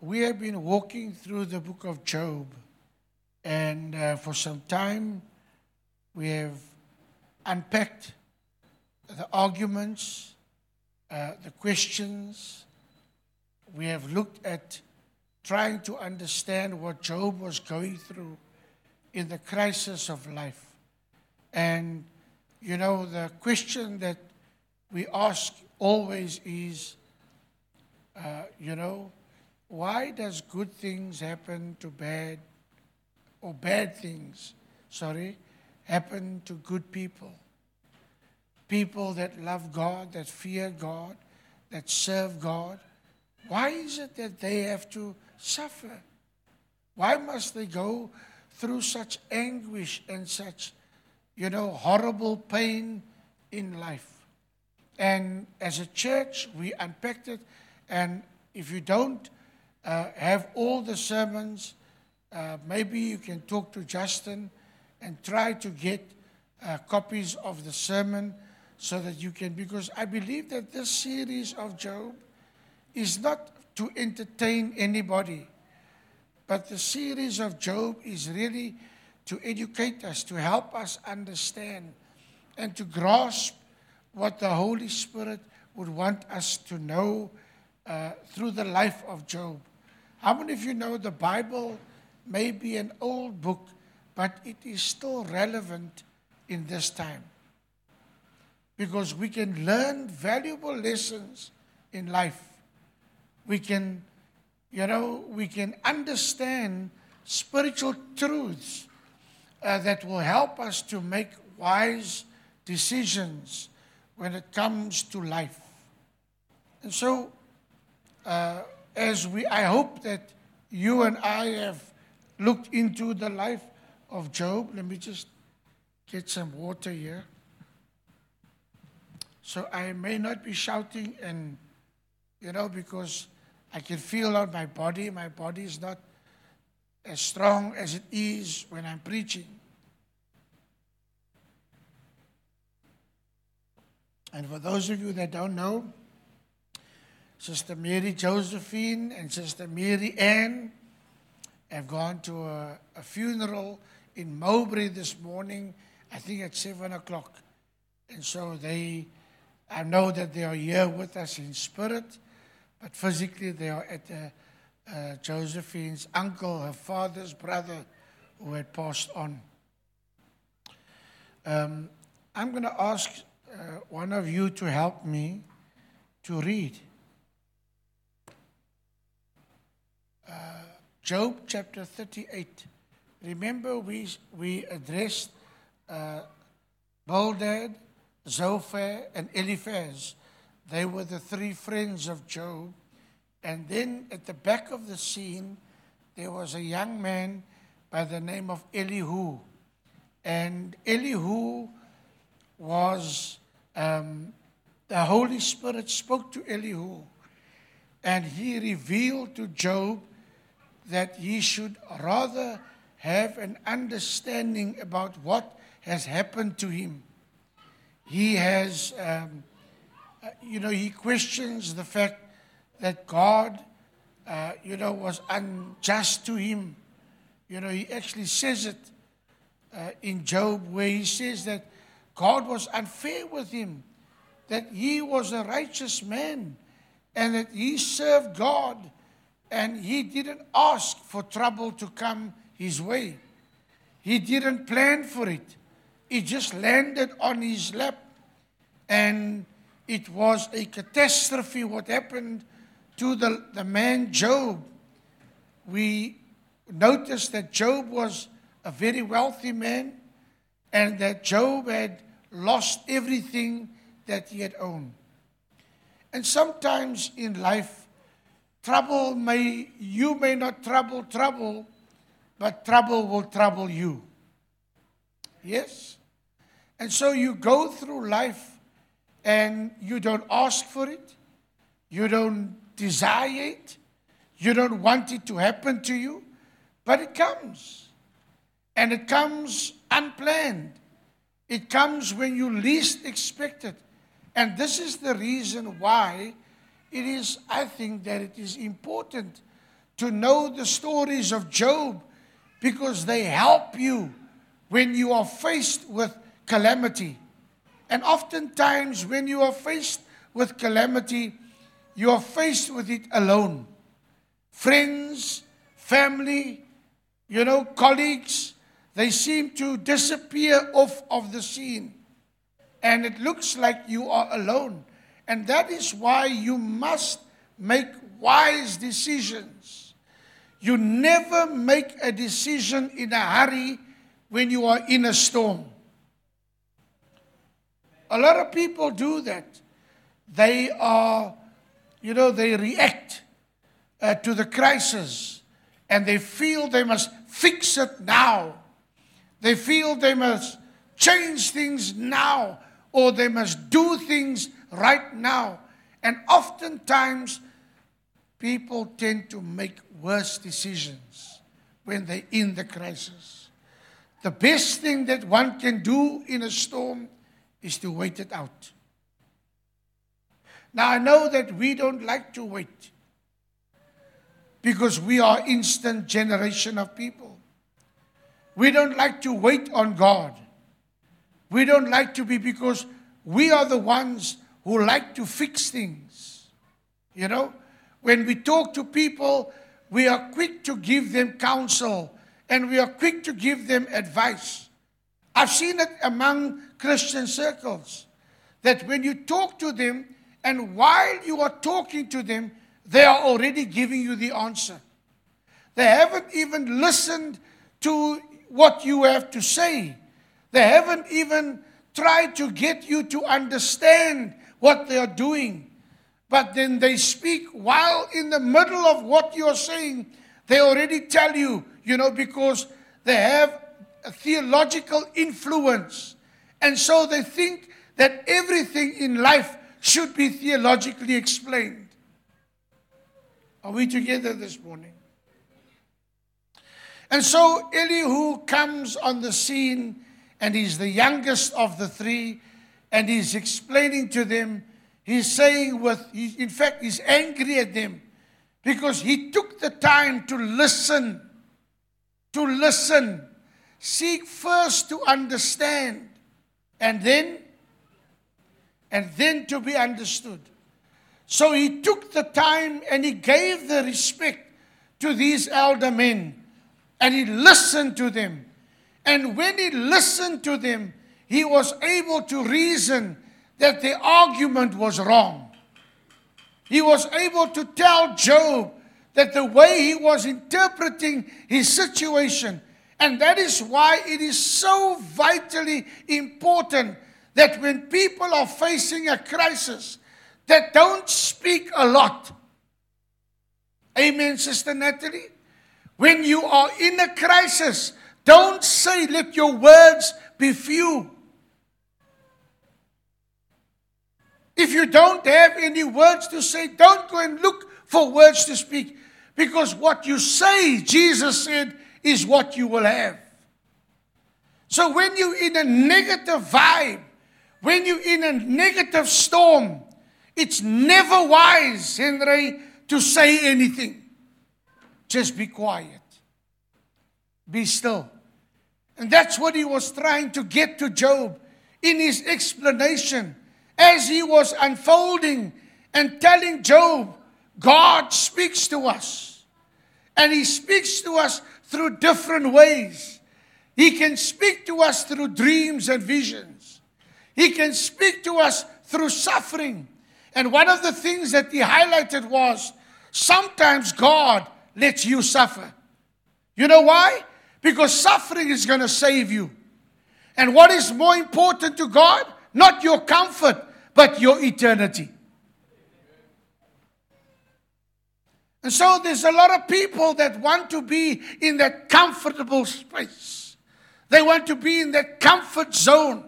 we have been walking through the book of Job, and uh, for some time we have unpacked the arguments, uh, the questions. We have looked at trying to understand what Job was going through in the crisis of life. And, you know, the question that we ask always is, uh, you know, why does good things happen to bad, or bad things, sorry, happen to good people? People that love God, that fear God, that serve God. Why is it that they have to suffer? Why must they go through such anguish and such, you know, horrible pain in life? And as a church, we unpacked it. And if you don't uh, have all the sermons, uh, maybe you can talk to Justin and try to get uh, copies of the sermon so that you can, because I believe that this series of Job is not to entertain anybody, but the series of Job is really to educate us, to help us understand, and to grasp what the Holy Spirit would want us to know uh, through the life of Job. How many of you know the Bible may be an old book, but it is still relevant in this time? Because we can learn valuable lessons in life. We can, you know, we can understand spiritual truths uh, that will help us to make wise decisions when it comes to life. And so, uh, as we, I hope that you and I have looked into the life of Job. Let me just get some water here. So I may not be shouting, and you know, because I can feel on my body, my body is not as strong as it is when I'm preaching. And for those of you that don't know, Sister Mary Josephine and Sister Mary Ann have gone to a, a funeral in Mowbray this morning, I think at 7 o'clock. And so they, I know that they are here with us in spirit, but physically they are at uh, uh, Josephine's uncle, her father's brother, who had passed on. Um, I'm going to ask uh, one of you to help me to read. Uh, Job chapter 38. Remember, we, we addressed uh, Bildad, Zophar, and Eliphaz. They were the three friends of Job. And then at the back of the scene, there was a young man by the name of Elihu. And Elihu was um, the Holy Spirit spoke to Elihu and he revealed to Job that he should rather have an understanding about what has happened to him. He has, um, uh, you know, he questions the fact that God, uh, you know, was unjust to him. You know, he actually says it uh, in Job where he says that God was unfair with him, that he was a righteous man, and that he served God, and he didn't ask for trouble to come his way. He didn't plan for it. It just landed on his lap, and it was a catastrophe what happened to the, the man Job. We noticed that Job was a very wealthy man and that Job had lost everything that he had owned. And sometimes in life, trouble may, you may not trouble trouble, but trouble will trouble you. Yes? And so you go through life and you don't ask for it, you don't desire it, you don't want it to happen to you, but it comes. And it comes unplanned. It comes when you least expect it. And this is the reason why it is, I think, that it is important to know the stories of Job because they help you when you are faced with calamity. And oftentimes, when you are faced with calamity, you are faced with it alone. Friends, family, you know, colleagues, they seem to disappear off of the scene. And it looks like you are alone. And that is why you must make wise decisions. You never make a decision in a hurry when you are in a storm. A lot of people do that. They are, you know, they react uh, to the crisis and they feel they must fix it now. They feel they must change things now or they must do things right now. And oftentimes, people tend to make worse decisions when they're in the crisis. The best thing that one can do in a storm is to wait it out. Now, I know that we don't like to wait because we are instant generation of people. We don't like to wait on God. We don't like to be because we are the ones who like to fix things. You know, when we talk to people, we are quick to give them counsel and we are quick to give them advice. I've seen it among Christian circles that when you talk to them and while you are talking to them, they are already giving you the answer. They haven't even listened to what you have to say. They haven't even tried to get you to understand what they are doing. But then they speak while in the middle of what you're saying, they already tell you, you know, because they have a theological influence. And so they think that everything in life should be theologically explained. Are we together this morning? And so Elihu comes on the scene and he's the youngest of the three, and he's explaining to them, he's saying with, in fact, he's angry at them because he took the time to listen, to listen, seek first to understand, and then, and then to be understood. So he took the time and he gave the respect to these elder men, and he listened to them and when he listened to them, he was able to reason that the argument was wrong. He was able to tell Job that the way he was interpreting his situation, and that is why it is so vitally important that when people are facing a crisis, that don't speak a lot. Amen, Sister Natalie. When you are in a crisis, don't say, let your words be few. If you don't have any words to say, don't go and look for words to speak. Because what you say, Jesus said, is what you will have. So when you're in a negative vibe, when you're in a negative storm, it's never wise, Henry, to say anything. Just be quiet. Be still. And that's what he was trying to get to Job in his explanation as he was unfolding and telling Job, God speaks to us. And he speaks to us through different ways. He can speak to us through dreams and visions. He can speak to us through suffering. And one of the things that he highlighted was sometimes God lets you suffer. You know why? Because suffering is going to save you. And what is more important to God? Not your comfort, but your eternity. And so there's a lot of people that want to be in that comfortable space. They want to be in that comfort zone.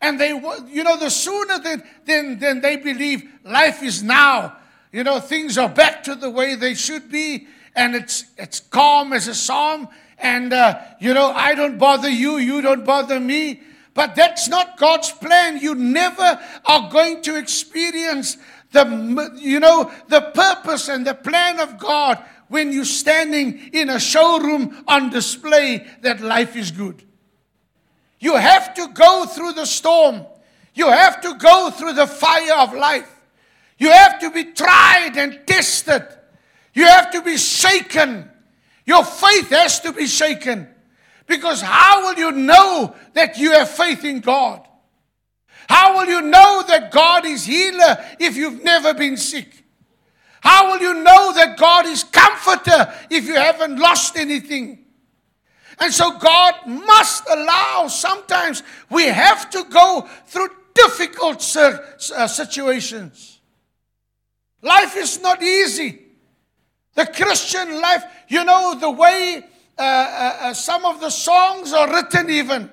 And they, you know, the sooner than, than, than they believe life is now, you know, things are back to the way they should be, and it's, it's calm as a psalm, and, uh, you know, I don't bother you, you don't bother me. But that's not God's plan. You never are going to experience the, you know, the purpose and the plan of God when you're standing in a showroom on display that life is good. You have to go through the storm. You have to go through the fire of life. You have to be tried and tested. You have to be shaken. Your faith has to be shaken. Because how will you know that you have faith in God? How will you know that God is healer if you've never been sick? How will you know that God is comforter if you haven't lost anything? And so God must allow, sometimes we have to go through difficult uh, situations. Life is not easy. The Christian life, you know, the way uh, uh, uh, some of the songs are written, even,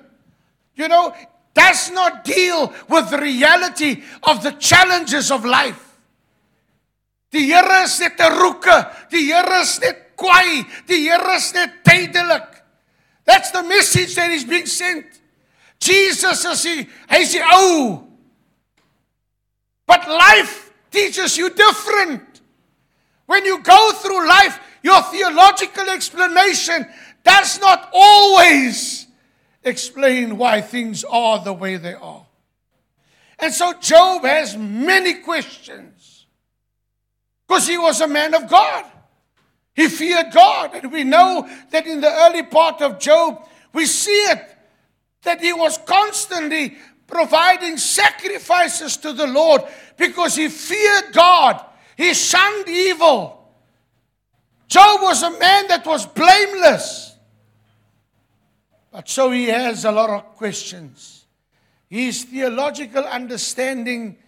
you know, does not deal with the reality of the challenges of life. Die Here is net 'n roeke, die Here is net kwaai, die Here is net tydelik. That's the message that is being sent. Jesus is hy hy's die ou. But life teaches you different. When you go through life, your theological explanation does not always explain why things are the way they are. And so Job has many questions because he was a man of God. He feared God. And we know that in the early part of Job, we see it that he was constantly providing sacrifices to the Lord because he feared God. He shunned evil. Job was a man that was blameless. But so he has a lot of questions. His theological understanding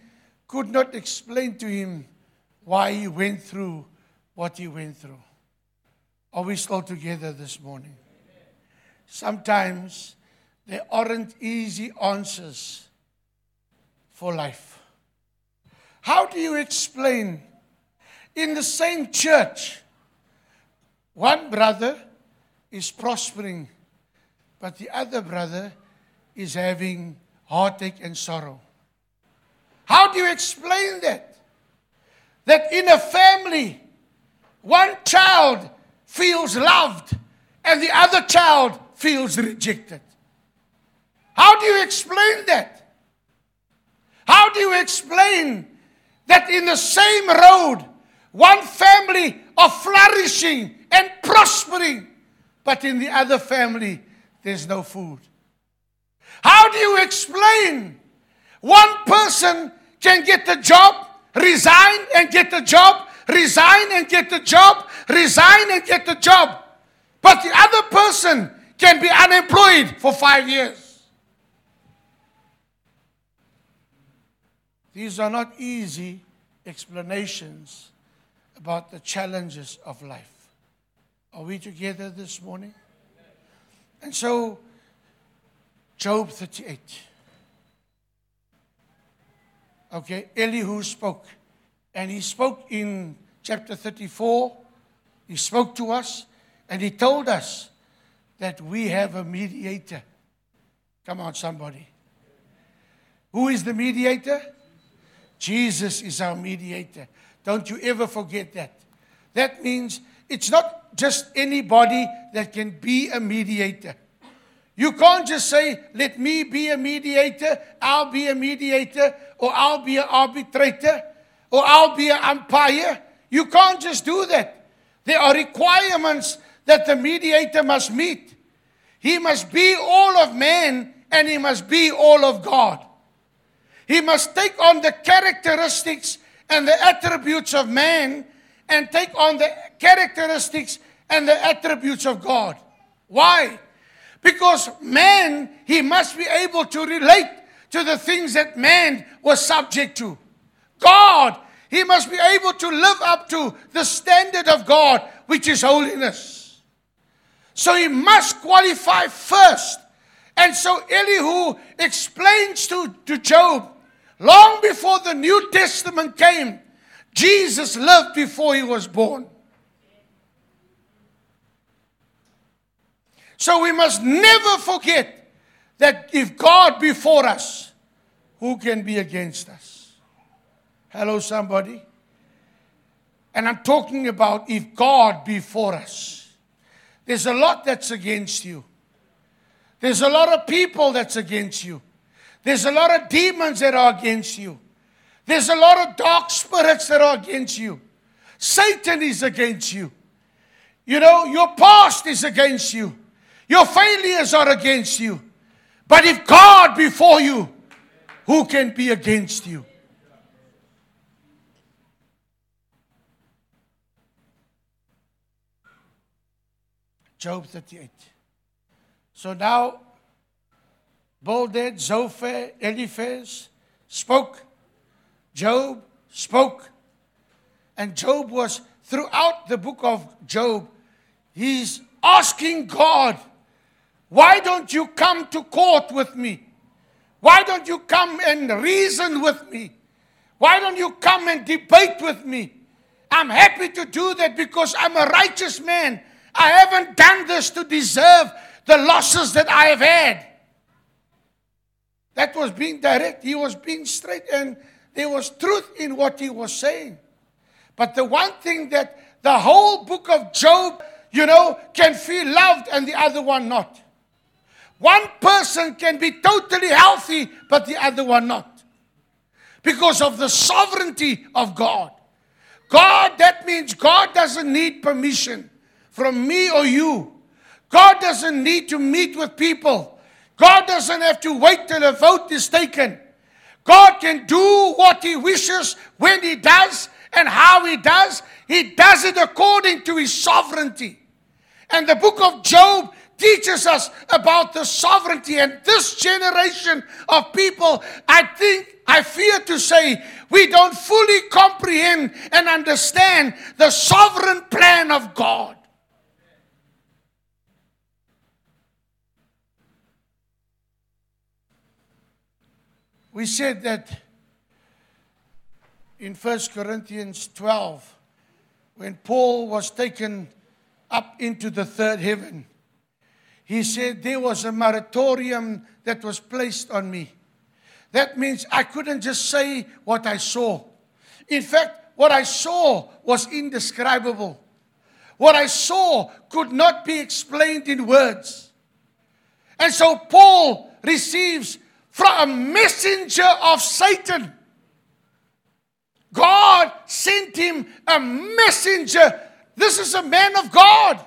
could not explain to him why he went through what he went through. Are we still together this morning? Sometimes there aren't easy answers for life. How do you explain in the same church one brother is prospering but the other brother is having heartache and sorrow. How do you explain that? That in a family, one child feels loved and the other child feels rejected. How do you explain that? How do you explain that in the same road, one family are flourishing and prospering, but in the other family, there's no food. How do you explain one person can get the job, resign and get the job, resign and get the job, resign and get the job, but the other person can be unemployed for five years? These are not easy explanations about the challenges of life. Are we together this morning? And so, Job 38. Okay, Elihu spoke. And he spoke in chapter 34. He spoke to us and he told us that we have a mediator. Come on, somebody. Who is the mediator? Jesus is our mediator. Don't you ever forget that. That means it's not just anybody that can be a mediator. You can't just say, let me be a mediator, I'll be a mediator, or I'll be an arbitrator, or I'll be an umpire. You can't just do that. There are requirements that the mediator must meet. He must be all of man and he must be all of God. He must take on the characteristics and the attributes of man and take on the characteristics and the attributes of God. Why? Because man, he must be able to relate to the things that man was subject to. God, he must be able to live up to the standard of God, which is holiness. So he must qualify first. And so Elihu explains to, to Job, long before the New Testament came, Jesus lived before he was born. So we must never forget that if God be for us, who can be against us? Hello, somebody. And I'm talking about if God be for us. There's a lot that's against you. There's a lot of people that's against you. There's a lot of demons that are against you. There's a lot of dark spirits that are against you. Satan is against you. You know, your past is against you. Your failures are against you. But if God before you, who can be against you? Job 38. So now, Bildad, Zophar, Eliphaz spoke. Job spoke. And Job was throughout the book of Job, he's asking God, why don't you come to court with me? Why don't you come and reason with me? Why don't you come and debate with me? I'm happy to do that because I'm a righteous man. I haven't done this to deserve the losses that I have had. That was being direct. He was being straight, and there was truth in what he was saying. But the one thing that the whole book of Job, you know, can feel loved and the other one not. One person can be totally healthy, but the other one not. Because of the sovereignty of God. God, that means God doesn't need permission from me or you. God doesn't need to meet with people. God doesn't have to wait till a vote is taken. God can do what He wishes when He does and how He does. He does it according to His sovereignty. And the book of Job teaches us about the sovereignty. And this generation of people, I think, I fear to say, we don't fully comprehend and understand the sovereign plan of God. We said that in 1 Corinthians 12, when Paul was taken up into the third heaven, he said there was a moratorium that was placed on me. That means I couldn't just say what I saw. In fact, what I saw was indescribable. What I saw could not be explained in words. And so Paul receives from a messenger of Satan. God sent him a messenger. This is a man of God.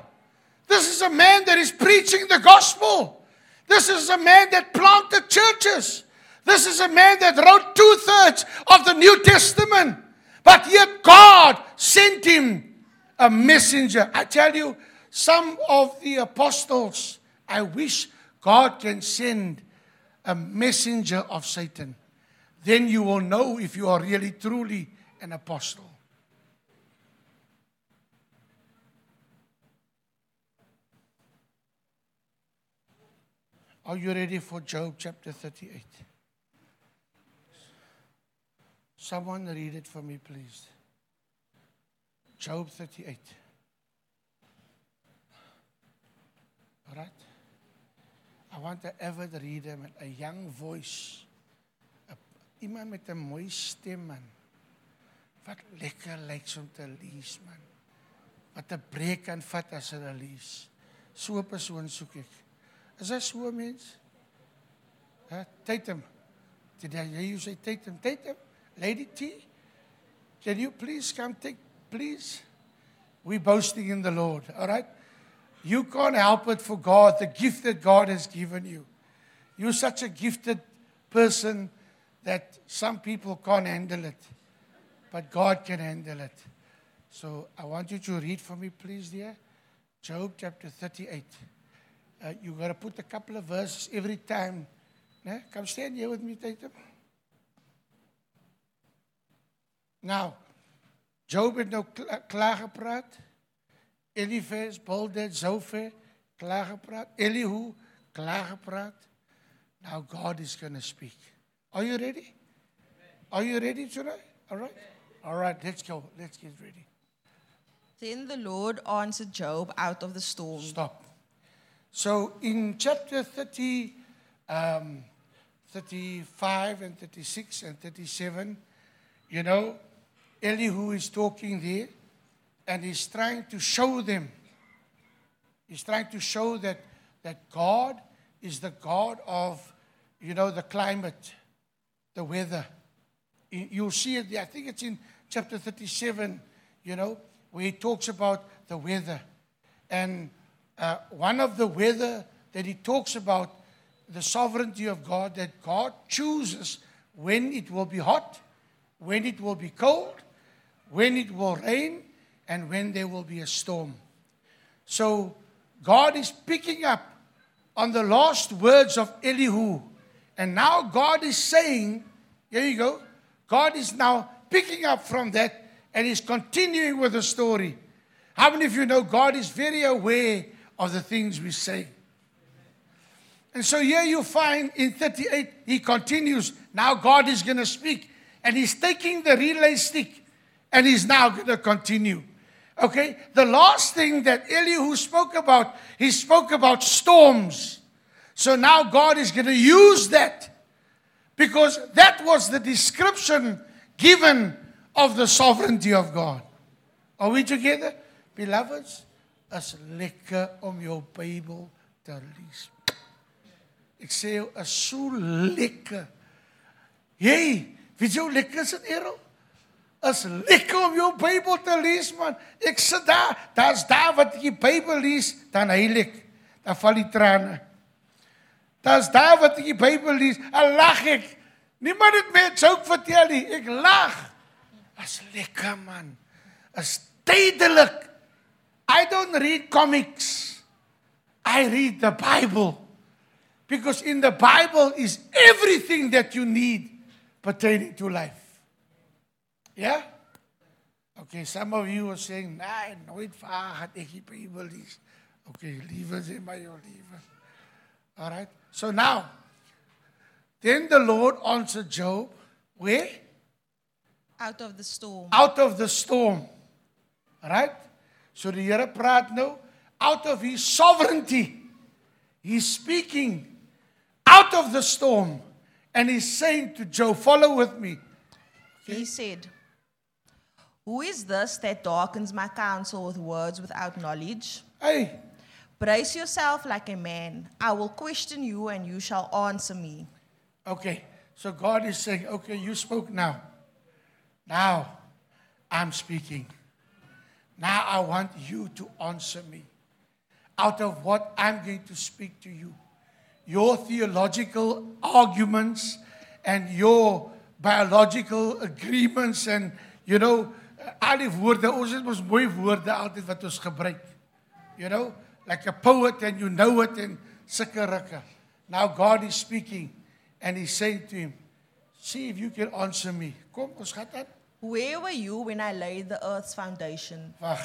This is a man that is preaching the gospel. This is a man that planted churches. This is a man that wrote two thirds of the New Testament. But yet God sent him a messenger. I tell you, some of the apostles, I wish God can send a messenger of Satan. Then you will know if you are really, truly an apostle. Are you ready for Job chapter 38? Someone read it for me, please. Job 38. All right? I want 'n avid reader met 'n young voice. A, iemand met 'n mooi stem man. Wat lekker lyk om te lees man. Wat 'n breek kan vat as hulle lees. So 'n persoon soek ek. Is hy so 'n mens? Ha, Tatum. Did you say Tatum? Tatum? Lady T? Can you please come take please? We boasting in the Lord, all right? You can't help it for God, the gift that God has given you. You're such a gifted person that some people can't handle it, but God can handle it. So I want you to read for me, please, dear. Job chapter 38. Uh, you got to put a couple of verses every time. Ne? Come stand here with me, Tatum. Now, Job het nou klaar gepraat. Eliphaz, Bildad, Zophar, klaargepraat. Elihu, klaargepraat. Now God is going to speak. Are you ready? Are you ready tonight? All right? All right, let's go. Let's get ready. Then the Lord answered Job out of the storm. Stop. So in chapter 30, um, 35 and 36 and 37, you know, Elihu is talking there. And he's trying to show them. He's trying to show that, that God is the God of, you know, the climate, the weather. You- You'll see it. I think it's in chapter 37, you know, where he talks about the weather. And uh, one of the weather that he talks about, the sovereignty of God, that God chooses when it will be hot, when it will be cold, when it will rain, and when there will be a storm. So God is picking up on the last words of Elihu. And now God is saying, here you go. God is now picking up from that and is continuing with the story. How many of you know God is very aware of the things we say? And so here you find in 38, he continues. Now God is going to speak. And he's taking the relay stick and he's now going to continue. Okay? The last thing that Elihu spoke about, he spoke about storms. So now God is going to use that because that was the description given of the sovereignty of God. Are we together? Beloveds, is lekker om jou Bybel te lees. Ek sê is so lekker. Hey, weet jy lekker is Errol? Is lekker om jou Bybel te lees man. Ek sit daar, daar's daar wat die Bybel lees, dan heilig. Dan val die trane. Daar's daar wat die Bybel lees, dan lag ek. Niemand het dit ook vertel nie. Ek lag. Is lekker man. Is tydelik. I don't read comics. I read the Bible. Because in the Bible is everything that you need pertaining to life. Yeah? Okay, some of you are saying, nee, nooit vraag het ek die Bybel lees. Okay, liewe sê my jou liewe. All right. So now, then the Lord answered Job, where? Out of the storm. Out of the storm. All right? So die Here praat nou out of his sovereignty. He's speaking out of the storm and he's saying to Job, follow with me. He said, Who is this that darkens my counsel with words without knowledge? Hey, Brace yourself like a man. I will question you, and you shall answer me. okay. So God is saying, okay, you spoke now. Now I'm speaking. Now I want you to answer me. Out of what I'm going to speak to you. Your theological arguments and your biological agreements and you know al die woorde ons het mos mooi woorde altyd wat ons gebruik. You know, like a poet and you know it and sulke rukke. Now God is speaking and he's saying to him, "See if you can answer me." Kom, ons gaan aan. Where were you when I laid the earth's foundation? Wag.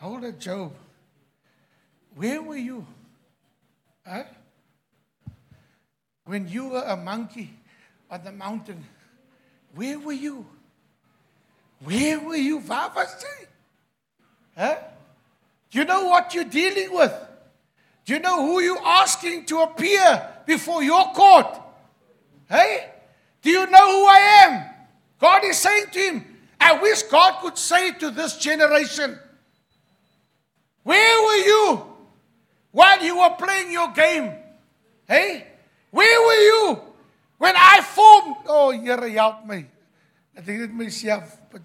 Hold it, Job. Where were you? Huh? When you were a monkey on the mountain, where were you? Where were you? Waar? Huh? Do you know what you're dealing with? Do you know who you're asking to appear before your court? Hey? Do you know who I am? God is saying to him, I wish God could say to this generation, Where were you while you were playing your game? Hey? Where were you when I formed? Oh, Here, help me. I think it myself, but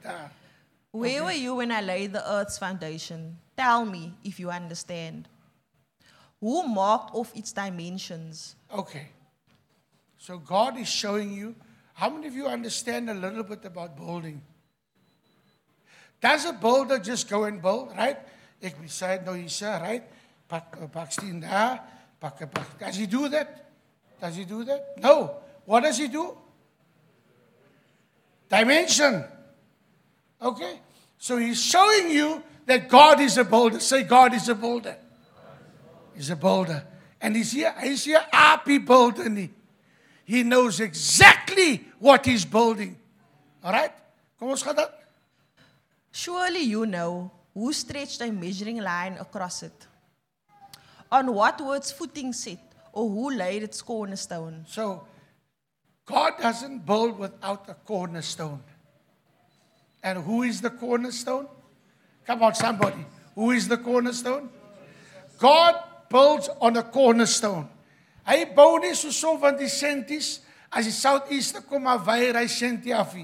Where were you when I laid the earth's foundation? Tell me if you understand. Who marked off its dimensions? okay. So God is showing you. How many of you understand a little bit about building? Does a builder just go and build, right? Ek besluit nou hier, sê, right? Pak eh, baksteen daar, pak eh, 'n bak. Does he do that? Does he do that? No. What does he do? Dimension. Okay? So he's showing you that God is a builder. Say God is a builder. He's a builder. And he's here, he's here happy builder nie. He knows exactly what he's building. All right? Kom ons gaan. Surely you know who stretched a measuring line across it. On what words footing set, or who laid its cornerstone? So God doesn't build without a cornerstone. And who is the cornerstone? Come on, somebody. Who is the cornerstone? God builds on a cornerstone. Hy bou nie so som van die senties as die southeast kom maar weier hy sentie af.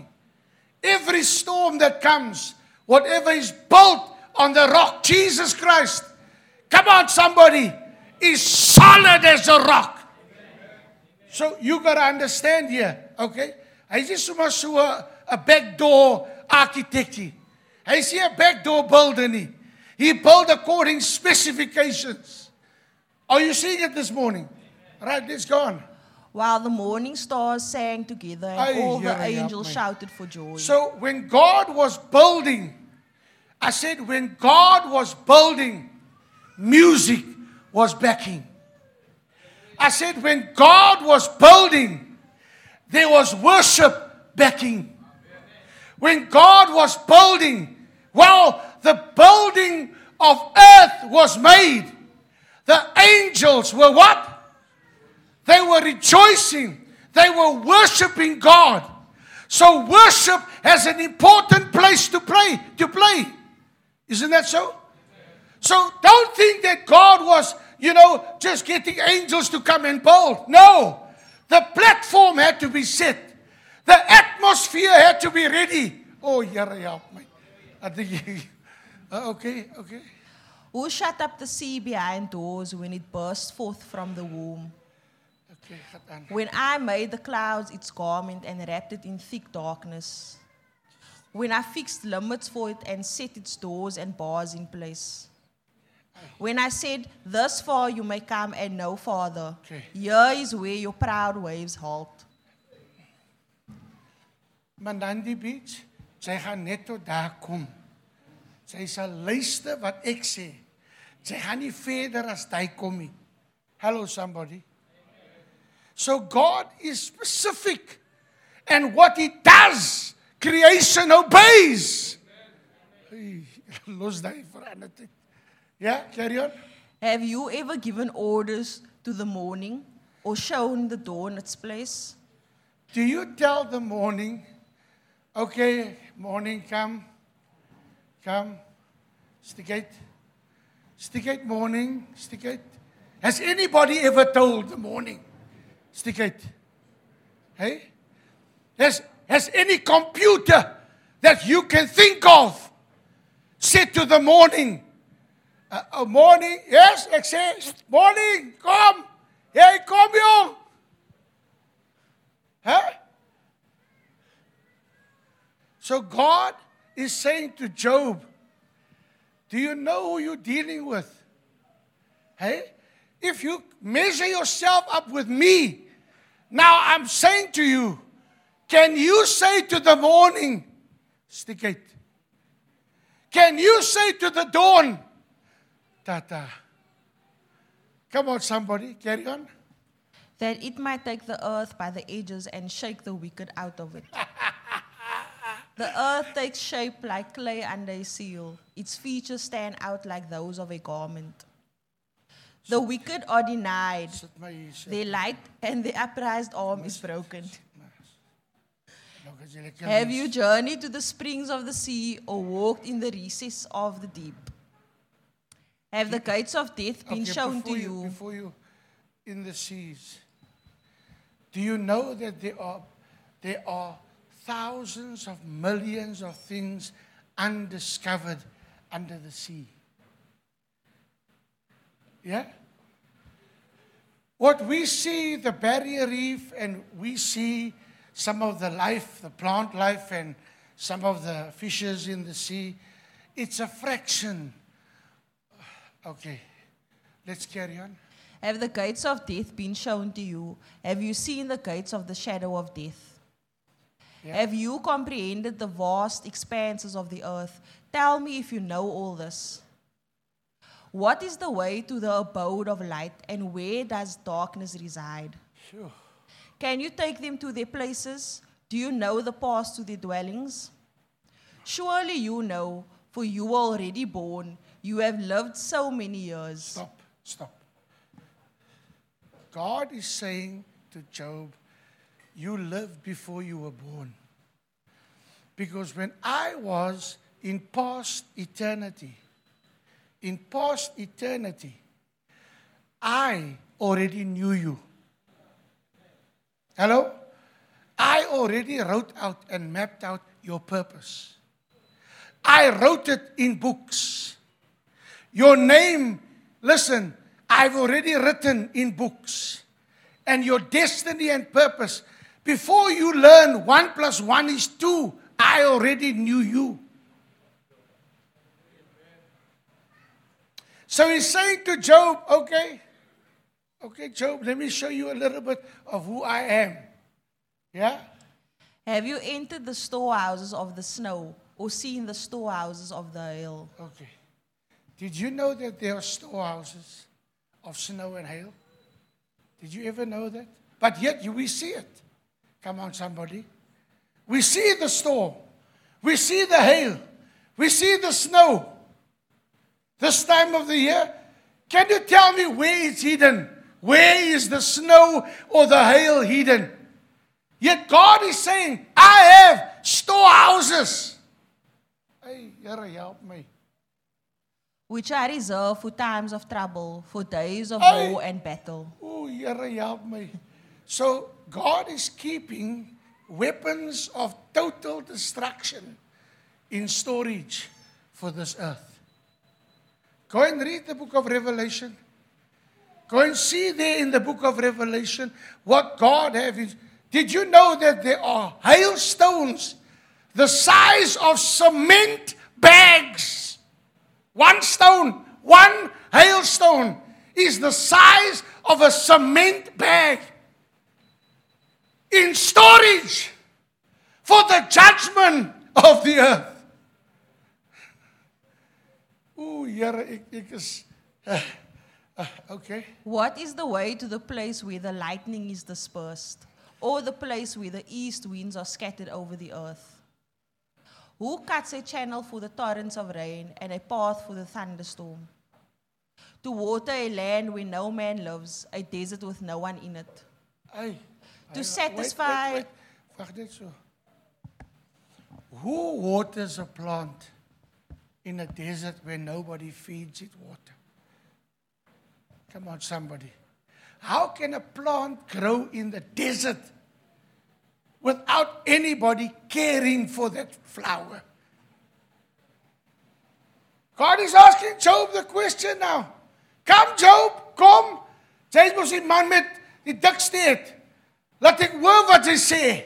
Every storm that comes, whatever is built on the rock Jesus Christ. Come on somebody, is solid as a rock. So you got to understand here, okay? Hy is sommer so uh, 'n 'n backdoor architect. Hy sê 'n backdoor builder nie. He built according specifications. Are you seeing it this morning? Right, let's go on. While the morning stars sang together and Ay, all the angels shouted for joy. So when God was building, I said when God was building, music was backing. I said when God was building, there was worship backing. When God was building, well, the building of earth was made. The angels were what? They were rejoicing. They were worshiping God. So worship has an important place to play, to play. Isn't that so? So don't think that God was, you know, just getting angels to come and build. No. The platform had to be set. The atmosphere had to be ready. Oh, Here help me. I think you, uh, okay, okay. Who shut up the sea behind doors when it burst forth from the womb? Okay. When I made the clouds its garment and wrapped it in thick darkness. When I fixed limits for it and set its doors and bars in place. When I said, Thus far you may come and no farther. Okay. Here is where your proud waves halt. Manandi Beach, sy gaan net tot daar kom. Sy sal luister wat ek sê. Sy gaan nie verder as hy kom nie. Hello somebody. So God is specific and what he does, creation obeys. Hey, Los daai verander dit. Ja, carry on. Have you ever given orders to the morning or shown the dawn its place? Do you tell the morning, okay, morning, come, come, stick it, stick it, morning, stick it. Has anybody ever told the morning, stick it? Hey? Has, has any computer that you can think of said to the morning, uh, uh, morning, yes, sê, morning, come. hey, come jong. Huh? So God is saying to Job, Do you know who you're dealing with? Hey? If you measure yourself up with me, now I'm saying to you, can you say to the morning, stick it? Can you say to the dawn, Tata? Come on, somebody, carry on. That it might take the earth by the edges and shake the wicked out of it. the earth takes shape like clay under a seal, its features stand out like those of a garment. The wicked are denied, their light and their upraised arm is broken. Nou kan jy lekker Have you journeyed to the springs of the sea or walked in the recess of the deep? Have the gates of death been Okay, shown to you? Before you in the seas, do you know that there are there are thousands of millions of things undiscovered under the sea? Yeah? What we see, the barrier reef, and we see some of the life, the plant life, and some of the fishes in the sea, it's a fraction. Okay, let's carry on. Have the gates of death been shown to you? Have you seen the gates of the shadow of death? Yeah. Have you comprehended the vast expanses of the earth? Tell me if you know all this. What is the way to the abode of light, and where does darkness reside? Phew. Can you take them to their places? Do you know the paths to their dwellings? Surely you know, for you were already born. You have lived so many years. Stop, stop. God is saying to Job, You lived before you were born. Because when I was in past eternity, in past eternity, I already knew you. Hello? I already wrote out and mapped out your purpose. I wrote it in books. Your name, listen, I've already written in books. And your destiny and purpose. Before you learn one plus one is two, I already knew you. So he's saying to Job, okay, okay, Job, let me show you a little bit of who I am. Yeah? Have you entered the storehouses of the snow or seen the storehouses of the hail? Okay. Did you know that there are storehouses of snow and hail? Did you ever know that? But yet we see it. Come on, somebody. We see the storm. We see the hail. We see the snow. This time of the year, can you tell me where it's hidden? Where is the snow or the hail hidden? Yet God is saying, I have storehouses. Hey, Here, help me. Which are reserved for times of trouble, for days of war and battle. Oh, Here, help me. So God is keeping weapons of total destruction in storage for this earth. Go and read the book of Revelation. Go and see there in the book of Revelation what God has. Did you know that there are hailstones the size of cement bags? One stone, one hailstone is the size of a cement bag in storage for the judgment of the earth. Ooh, Here, ek. Uh, uh, okay. What is the way to the place where the lightning is dispersed, or the place where the east winds are scattered over the earth? Who cuts a channel for the torrents of rain and a path for the thunderstorm? To water a land where no man lives, a desert with no one in it. Hey, To satisfy- Wait, wait, wait. So. Who waters a plant in a desert where nobody feeds it water? Come on, somebody. How can a plant grow in the desert without anybody caring for that flower? God is asking Job the question now. Kom Job, kom. Jy's mos die man met die dikste het. Laat ek hoor wat sê.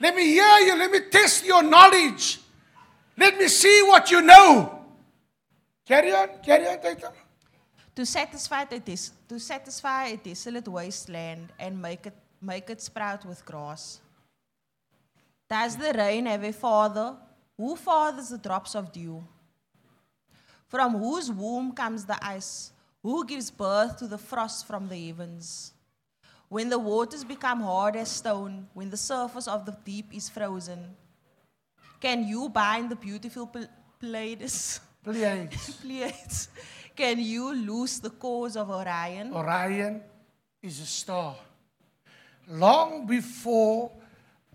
Let me hear you, let me test your knowledge. Let me see what you know. Carry on, carry on, Titan. To satisfy, the des- to satisfy a desolate wasteland and make it, make it sprout with grass. Does the rain have a father? Who fathers the drops of dew? From whose womb comes the ice? Who gives birth to the frost from the heavens? When the waters become hard as stone, when the surface of the deep is frozen, can you bind the beautiful Pl- Pleiades? Please. Pleiades? Can you loose the cords of Orion? Orion is a star. Long before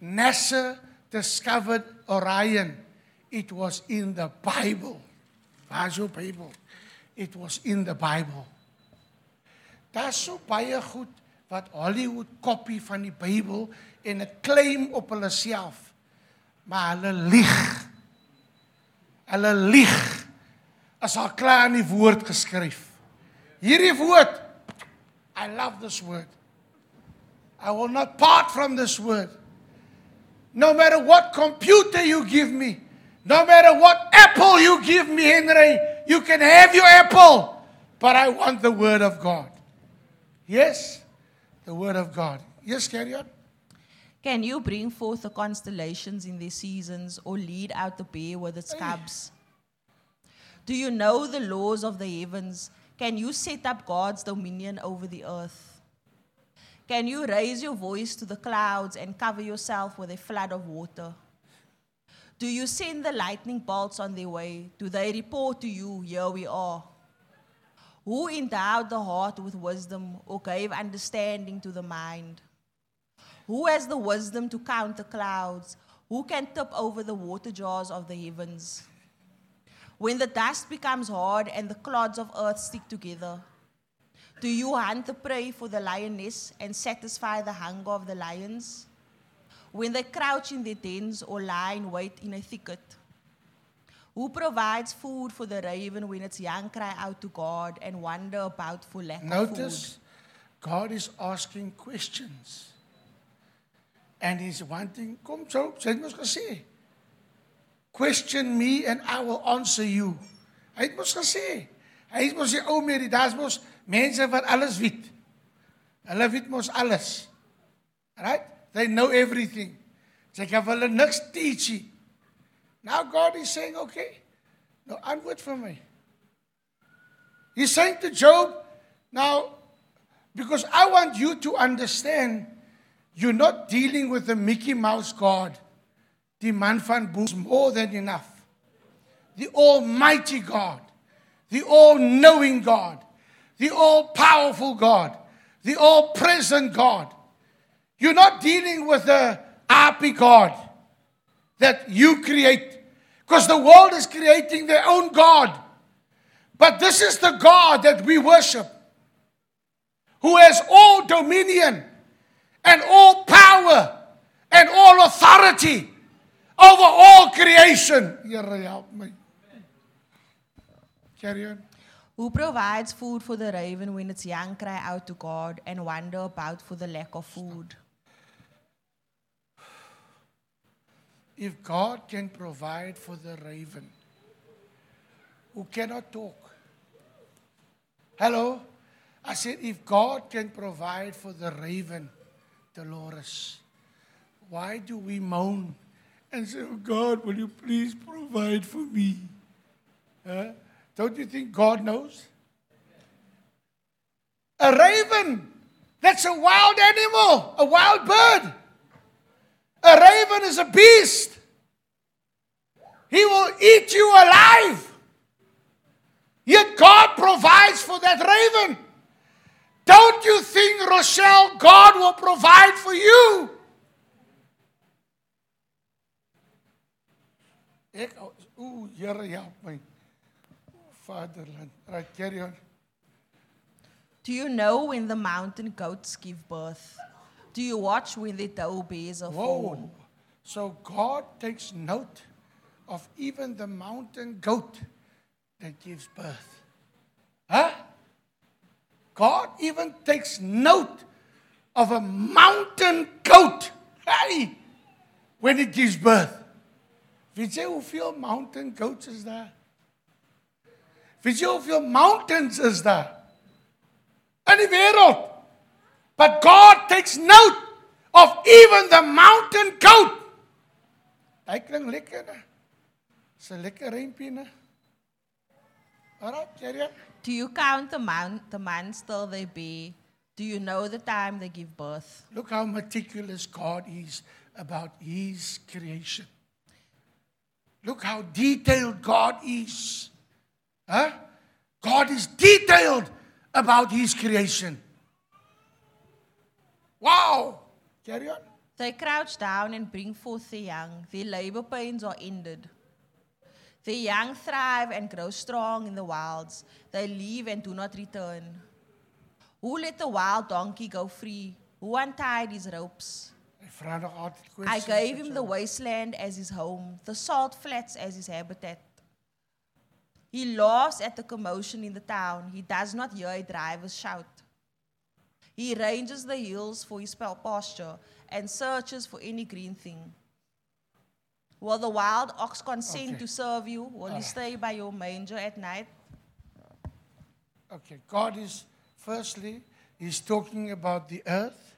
NASA discovered Orion, it was in the Bible. Waar's jou Bybel? It was in the Bible. Daar's so baie goed wat Hollywood kopie van die Bybel en dit claim op hulle self. Maar hulle lieg. Hulle lieg. As al klaar in die woord geskryf. Hierdie woord I love this word. I will not part from this word. No matter what computer you give me, no matter what apple you give me, Henry, you can have your apple, but I want the word of God. Yes, the word of God. Yes, carry on. Can you bring forth the constellations in their seasons or lead out the bear with its cubs? Do you know the laws of the heavens? Can you set up God's dominion over the earth? Can you raise your voice to the clouds and cover yourself with a flood of water? Do you send the lightning bolts on their way? Do they report to you, Here we are? Who endowed the heart with wisdom or gave understanding to the mind? Who has the wisdom to count the clouds? Who can tip over the water jars of the heavens? When the dust becomes hard and the clods of earth stick together, do you hunt the prey for the lioness and satisfy the hunger of the lions? When they crouch in their dens or lie in wait in a thicket, who provides food for the raven when its young cry out to God and wander about for lack of food? Notice God is asking questions. And he's wanting, kom so, sy mos gesê. Question me and I will answer you. Hy het mos gesê. Hy het mos die ou mense, daar's mos mense wat alles weet. Hulle weet mos alles. Right? They know everything. Sy kan hulle niks teach nie. Now God is saying, okay, nou antwoord vir my. He's saying to Job, now, because I want you to understand, you're not dealing with the Mickey Mouse God. The man van Boes more than enough. The Almighty God, the all-knowing God, the all-powerful God, the all-present God. You're not dealing with the happy God that you create. Because the world is creating their own God. But this is the God that we worship, who has all dominion and all power and all authority over all creation. Here, help me. Carry on. Who provides food for the raven when its young cry out to God and wander about for the lack of food? If God can provide for the raven who cannot talk. Hello? I said, if God can provide for the raven, Dolores, why do we moan and say, oh God, will you please provide for me? Huh? Don't you think God knows? A raven, that's a wild animal, a wild bird. A raven is a beast. He will eat you alive. Yet God provides for that raven. Don't you think, Rochelle, God will provide for you? Oh, Here, help. Fatherland. Right, carry on. Do you know when the mountain goats give birth? Do you watch when the doe bears are born? So God takes note of even the mountain goat that gives birth. Huh? God even takes note of a mountain goat. Hey, when it gives birth. Weet jy hoeveel mountain goats is daar? Weet of your mountains is there? Die wêreld. But God takes note of even the mountain goat. Hy klink lekker. Dis 'n lekker rympie, né? Carry on. Do you count the, month, the months till they be? Do you know the time they give birth? Look how meticulous God is about His creation. Look how detailed God is. Huh? God is detailed about His creation. Wow! Carry on. They crouch down and bring forth the young. Their labor pains are ended. The young thrive and grow strong in the wilds. They leave and do not return. Who let the wild donkey go free? Who untied his ropes? Hy vra nog altyd I gave him the wasteland as his home, the salt flats as his habitat. He laughs at the commotion in the town. He does not hear a driver's shout. He ranges the hills for his pa- pasture and searches for any green thing. Will the wild ox consent Okay. to serve you? Will he stay by your manger at night? Okay, God is firstly, He's talking about the earth.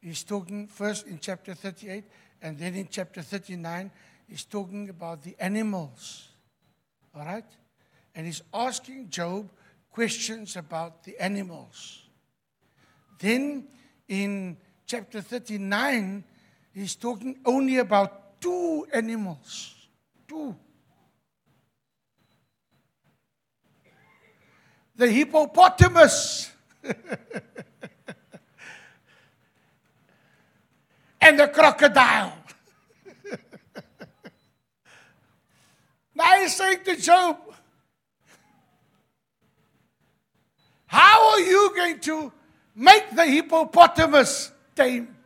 He's talking first in chapter 38, and then in chapter 39, He's talking about the animals. All right? And He's asking Job questions about the animals. Then in chapter 39, He's talking only about two animals. Two. the hippopotamus and the crocodile. Is saying to Job, How are you going to make the hippopotamus tame?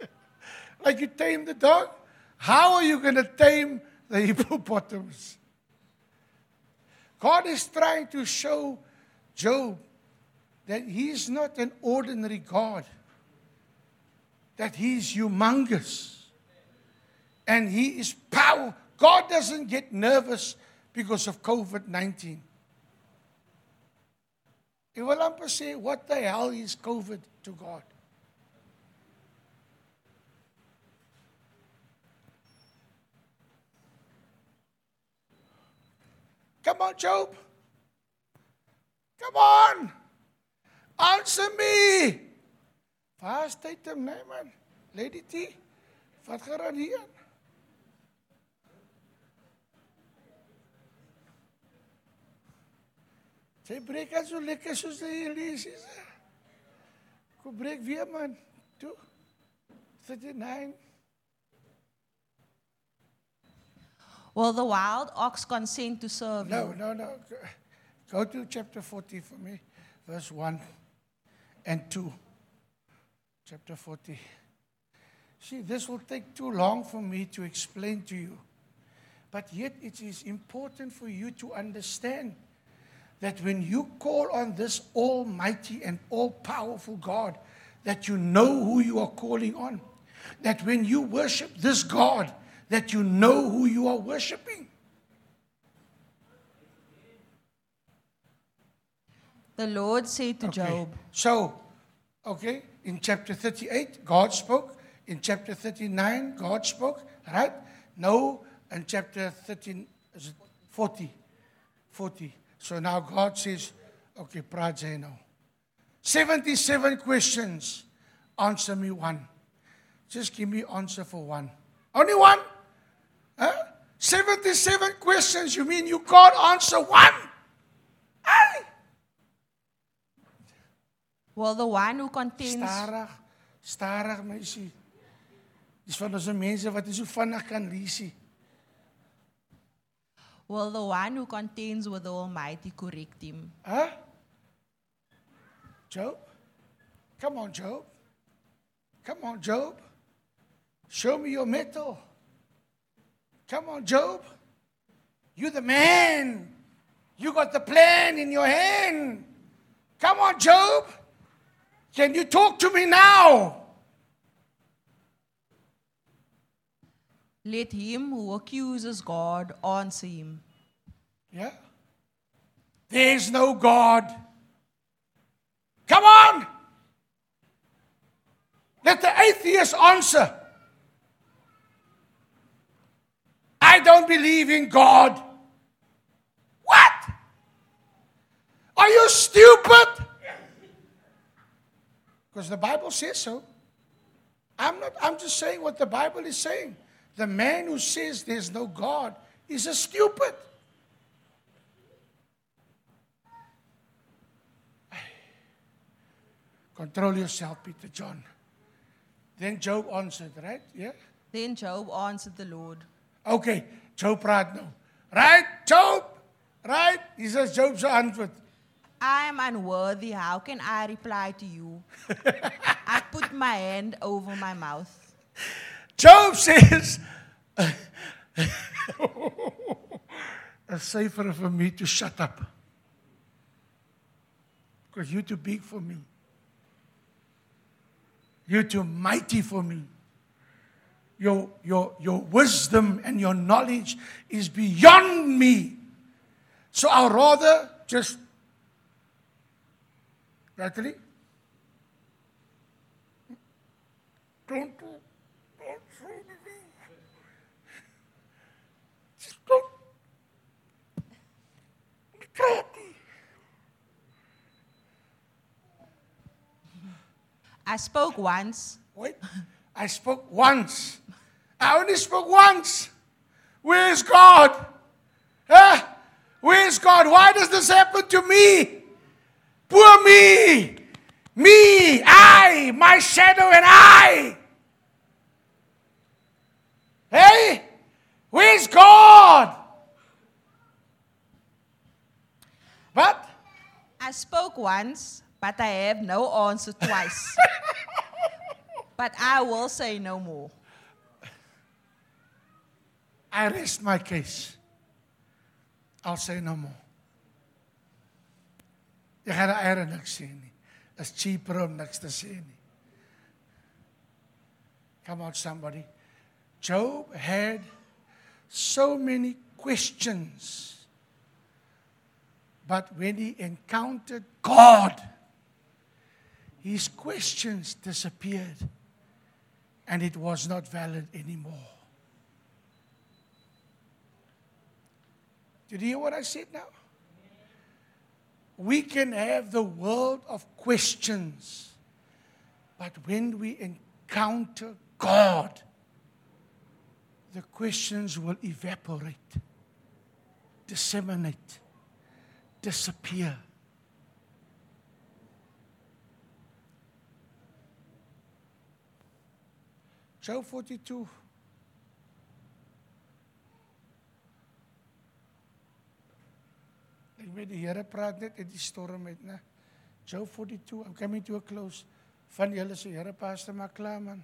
like you tame the dog? How are you going to tame the hippopotamus? God is trying to show Job that he's not an ordinary God, that he's humongous and he is power. God doesn't get nervous because of COVID 19. Ek wil amper sê what the hell is COVID to God? Come on, Job. Come on. Answer me. Tyd hom, nee man. Lady T. Wat gaan aan Sy breek al so lekker soos die leesies. Kom breek weer man. Toe. 39. Will the wild ox consent to serve No, you? no, no. Go to chapter 40 for me, verse 1 and 2. Chapter 40. See, this will take too long for me to explain to you. But yet, it is important for you to understand that when you call on this almighty and all powerful God, that you know who you are calling on. That when you worship this God, that you know who you are worshiping. The Lord said to Okay. Job, So, okay, in chapter 38, God spoke. In chapter 39, God spoke, right? No, in chapter 13, is it 40? 40. So now God says, okay, nou. 77 questions. Answer me one. Just give me answer for one. Only one? Huh? 77 questions. You mean you can't answer one? Hey! Will the one who contains Starig, starig meisie. Dis van ons mense wat nie so vinnig kan lees nie. Will the one who contains with the Almighty correct him? Huh? Job? Come on, Job. Come on, Job. Show me your mettle. Come on, Job. You're the man. You got the plan in your hand. Come on, Job. Can you talk to me now? Let him who accuses God answer him. Yeah? There's no God. Come on! Let the atheist answer. I don't believe in God. What? Are you stupid? Because the Bible says so. I'm not I'm just saying what the Bible is saying. The man who says there's no God is a stupid. Control yourself, Peter John. Then Job answered, right? Yeah? Then Job answered the Lord, Okay, Job praat nou. Right? Job? Right? He says Job's antwoord. I am unworthy. How can I reply to you? I put my hand over my mouth. Job says, it's safer for me to shut up. Because you're too big for me. You're too mighty for me. Your, your, your wisdom and your knowledge is beyond me. So I'd rather just. Natalie? Don't say anything. Just don't. Praat nie. I spoke once. Wait, I spoke once. I only spoke once. Where's God? Huh? Where's God? Why does this happen to me? Poor me. Me, I, my shadow, and I. Hey, where's God? What? I spoke once, but I have no answer twice. but I will say no more. I rest my case. I'll say no more. Jy gaan eiere niks sê nie. Is cheaper om niks te sê nie. Come on somebody. Job had so many questions. But when he encountered God, his questions disappeared and it was not valid anymore. Did you hear what I said now? We can have the world of questions, but when we encounter God, the questions will evaporate, disseminate, disappear. Job 42. Ek weet die Here praat net uit die storm uit, né? Job 42, I'm coming to a close. Van julle sê Here pastor maar klaar man.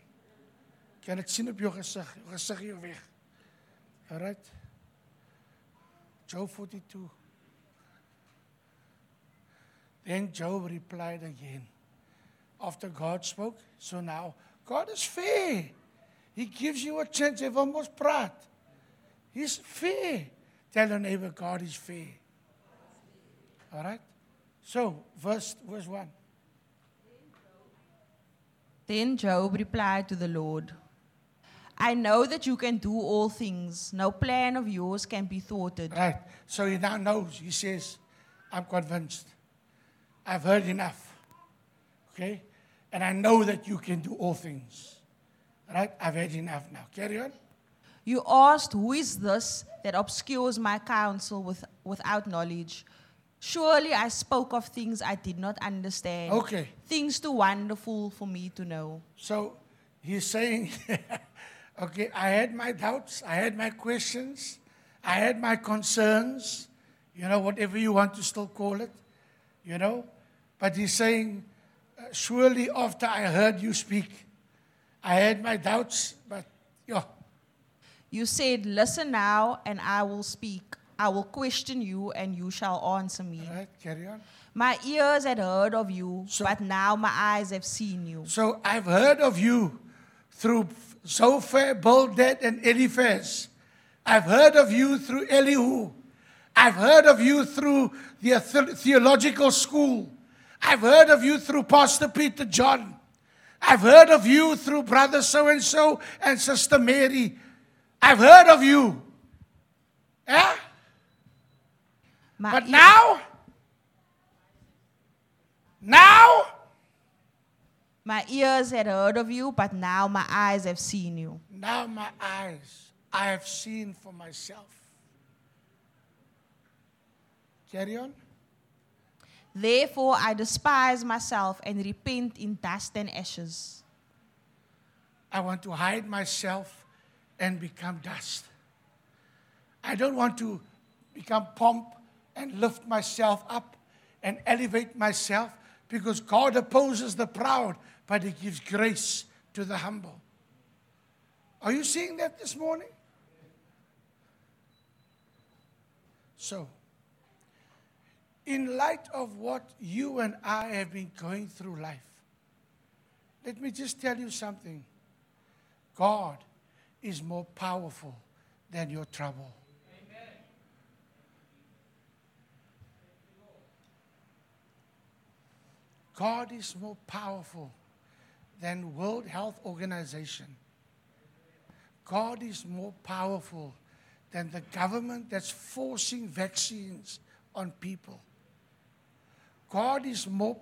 Kan dit sien op jou gesig, jou gesig jou weg. Alright. Job 42. Then Job replied again. After God spoke, so now God is fair. He gives you a chance. Jy wil mos praat. He's fair. Tell your neighbor God is fair. All right? So, verse verse 1. Then Job replied to the Lord, I know that you can do all things. No plan of yours can be thwarted. Right. So he now knows. He says, I'm convinced. I've heard enough. Okay? And I know that you can do all things. Right? I've heard enough now. Carry on. You asked, Who is this that obscures my counsel with, without knowledge? Surely I spoke of things I did not understand. Okay. Things too wonderful for me to know. So he's saying, okay, I had my doubts, I had my questions, I had my concerns, you know, whatever you want to still call it, you know. But he's saying, uh, surely after I heard you speak, I had my doubts, but yeah, You said, Listen now, and I will speak. I will question you, and you shall answer me. all right, carry on. My ears had heard of you, So- but now my eyes have seen you. So I've heard of you through Zophar, Bildad, and Eliphaz. I've heard of you through Elihu. I've heard of you through the the- theological school. I've heard of you through Pastor Peter John. I've heard of you through brother so and so and sister Mary. I've heard of you. Yeah? My But now, now, My ears had heard of you, but now my eyes have seen you. Now my eyes, I have seen for myself. Carry on. Therefore, I despise myself and repent in dust and ashes. I want to hide myself and become dust. I don't want to become pomp and lift myself up and elevate myself because God opposes the proud, but He gives grace to the humble. Are you seeing that this morning? So, in light of what you and I have been going through life, let me just tell you something. God is more powerful than your trouble. God is more powerful than World Health Organization. God is more powerful than the government that's forcing vaccines on people. God is more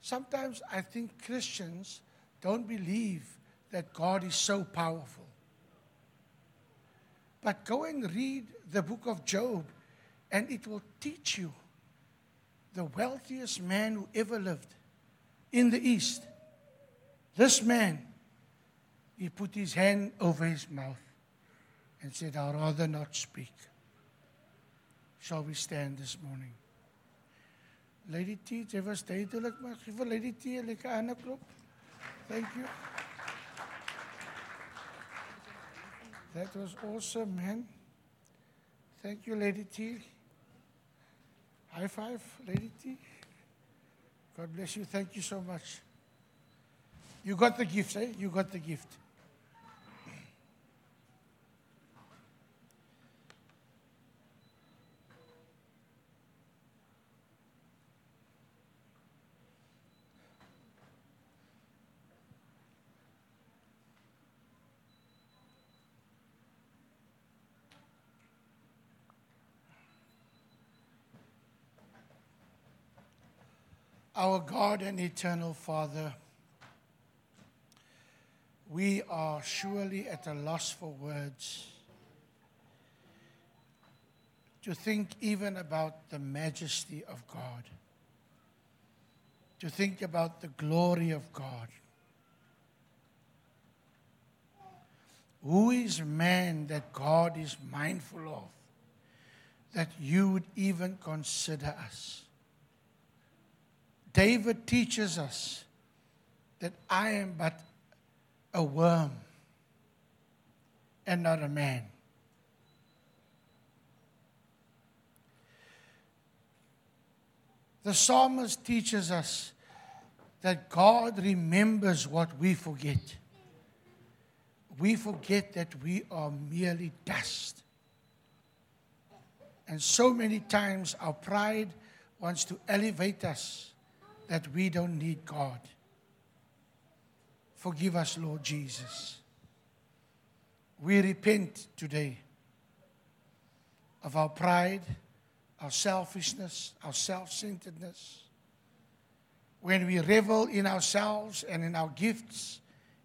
Sometimes I think Christians don't believe that God is so powerful. But go and read the book of Job, and it will teach you the wealthiest man who ever lived in the East. This man, he put his hand over his mouth and said, I'd rather not speak. Shall we stand this morning? Lady T, was duidelik, maar gee vir Lady T lekker ander klop. Thank you. That was awesome, man. Thank you, Lady T. High five, Lady T. God bless you. Thank you so much. You got the gift, eh? You got the gift. Our God and eternal Father, we are surely at a loss for words to think even about the majesty of God, to think about the glory of God. Who is man that God is mindful of, that you would even consider us? David teaches us that I am but a worm and not a man. The psalmist teaches us that God remembers what we forget. We forget that we are merely dust. And so many times our pride wants to elevate us that we don't need God. Forgive us, Lord Jesus. We repent today of our pride, our selfishness, our self centeredness. When we revel in ourselves and in our gifts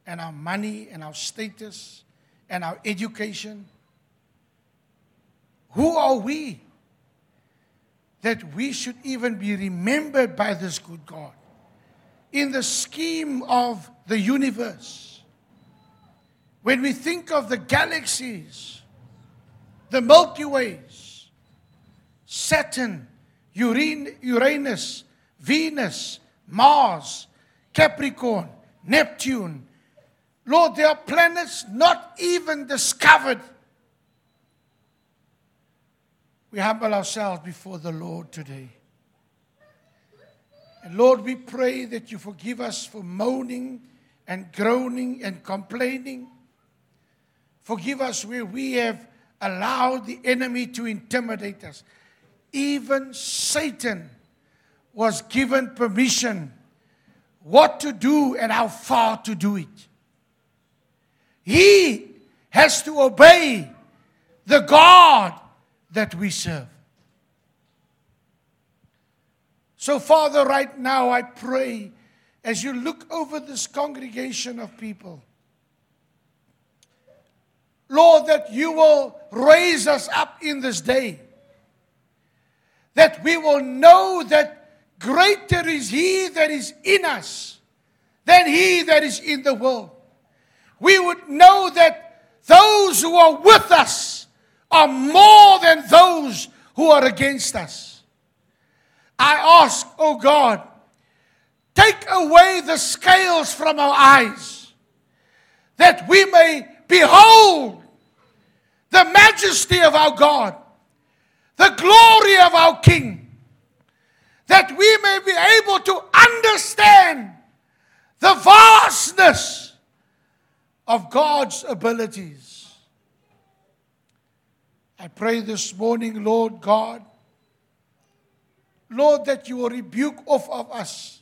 and our money and our status and our education, who are we that we should even be remembered by this good God in the scheme of the universe? When we think of the galaxies, the Milky Ways, Saturn, Uranus, Venus, Mars, Capricorn, Neptune. Lord, there are planets not even discovered. We humble ourselves before the Lord today. And Lord, we pray that you forgive us for moaning and groaning and complaining. Forgive us where we have allowed the enemy to intimidate us. Even Satan was given permission what to do and how far to do it. He has to obey the God that we serve. So, Father, right now I pray as you look over this congregation of people, Lord, that you will raise us up in this day, that we will know that Greater is he that is in us than he that is in the world. We would know that those who are with us are more than those who are against us. I ask, oh God, take away the scales from our eyes that we may behold the majesty of our God, the glory of our King that we may be able to understand the vastness of God's abilities. I pray this morning, Lord God, Lord, that you will rebuke off of us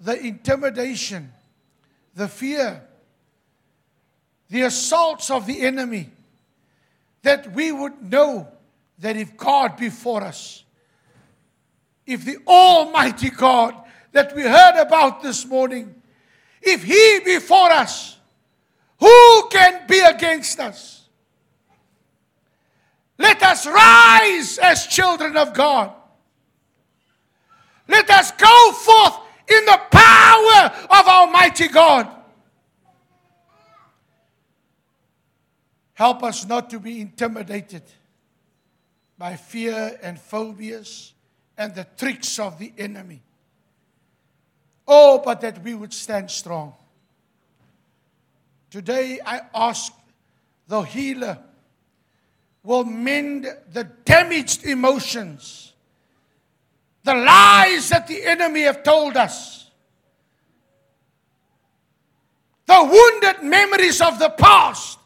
the intimidation, the fear, the assaults of the enemy, that we would know that if God be for us, if the Almighty God that we heard about this morning, if He be for us, who can be against us? Let us rise as children of God. Let us go forth in the power of Almighty God. Help us not to be intimidated by fear and phobias and the tricks of the enemy. Oh, but that we would stand strong. Today I ask the healer will mend the damaged emotions, the lies that the enemy have told us, the wounded memories of the past.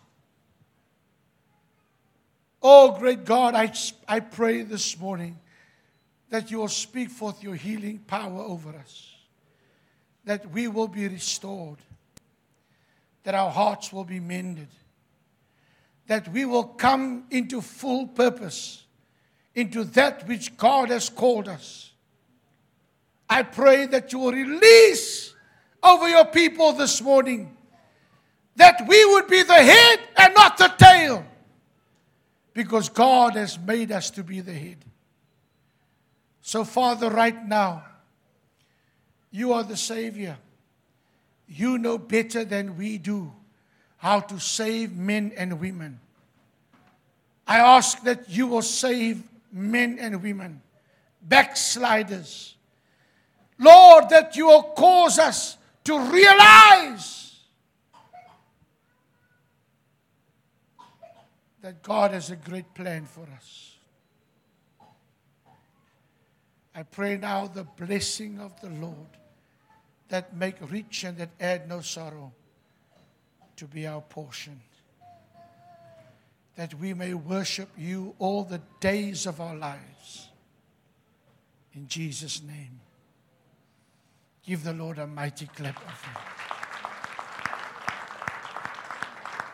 Oh, great God, I, I pray this morning that you will speak forth your healing power over us, that we will be restored, that our hearts will be mended, that we will come into full purpose, into that which God has called us. I pray that you will release over your people this morning that we would be the head and not the tail because God has made us to be the head. So, Father, right now, you are the Savior. You know better than we do how to save men and women. I ask that you will save men and women, backsliders. Lord, that you will cause us to realize that God has a great plan for us. I pray now the blessing of the Lord that make rich and that add no sorrow to be our portion. That we may worship you all the days of our lives. In Jesus' name. Give the Lord a mighty clap of hands.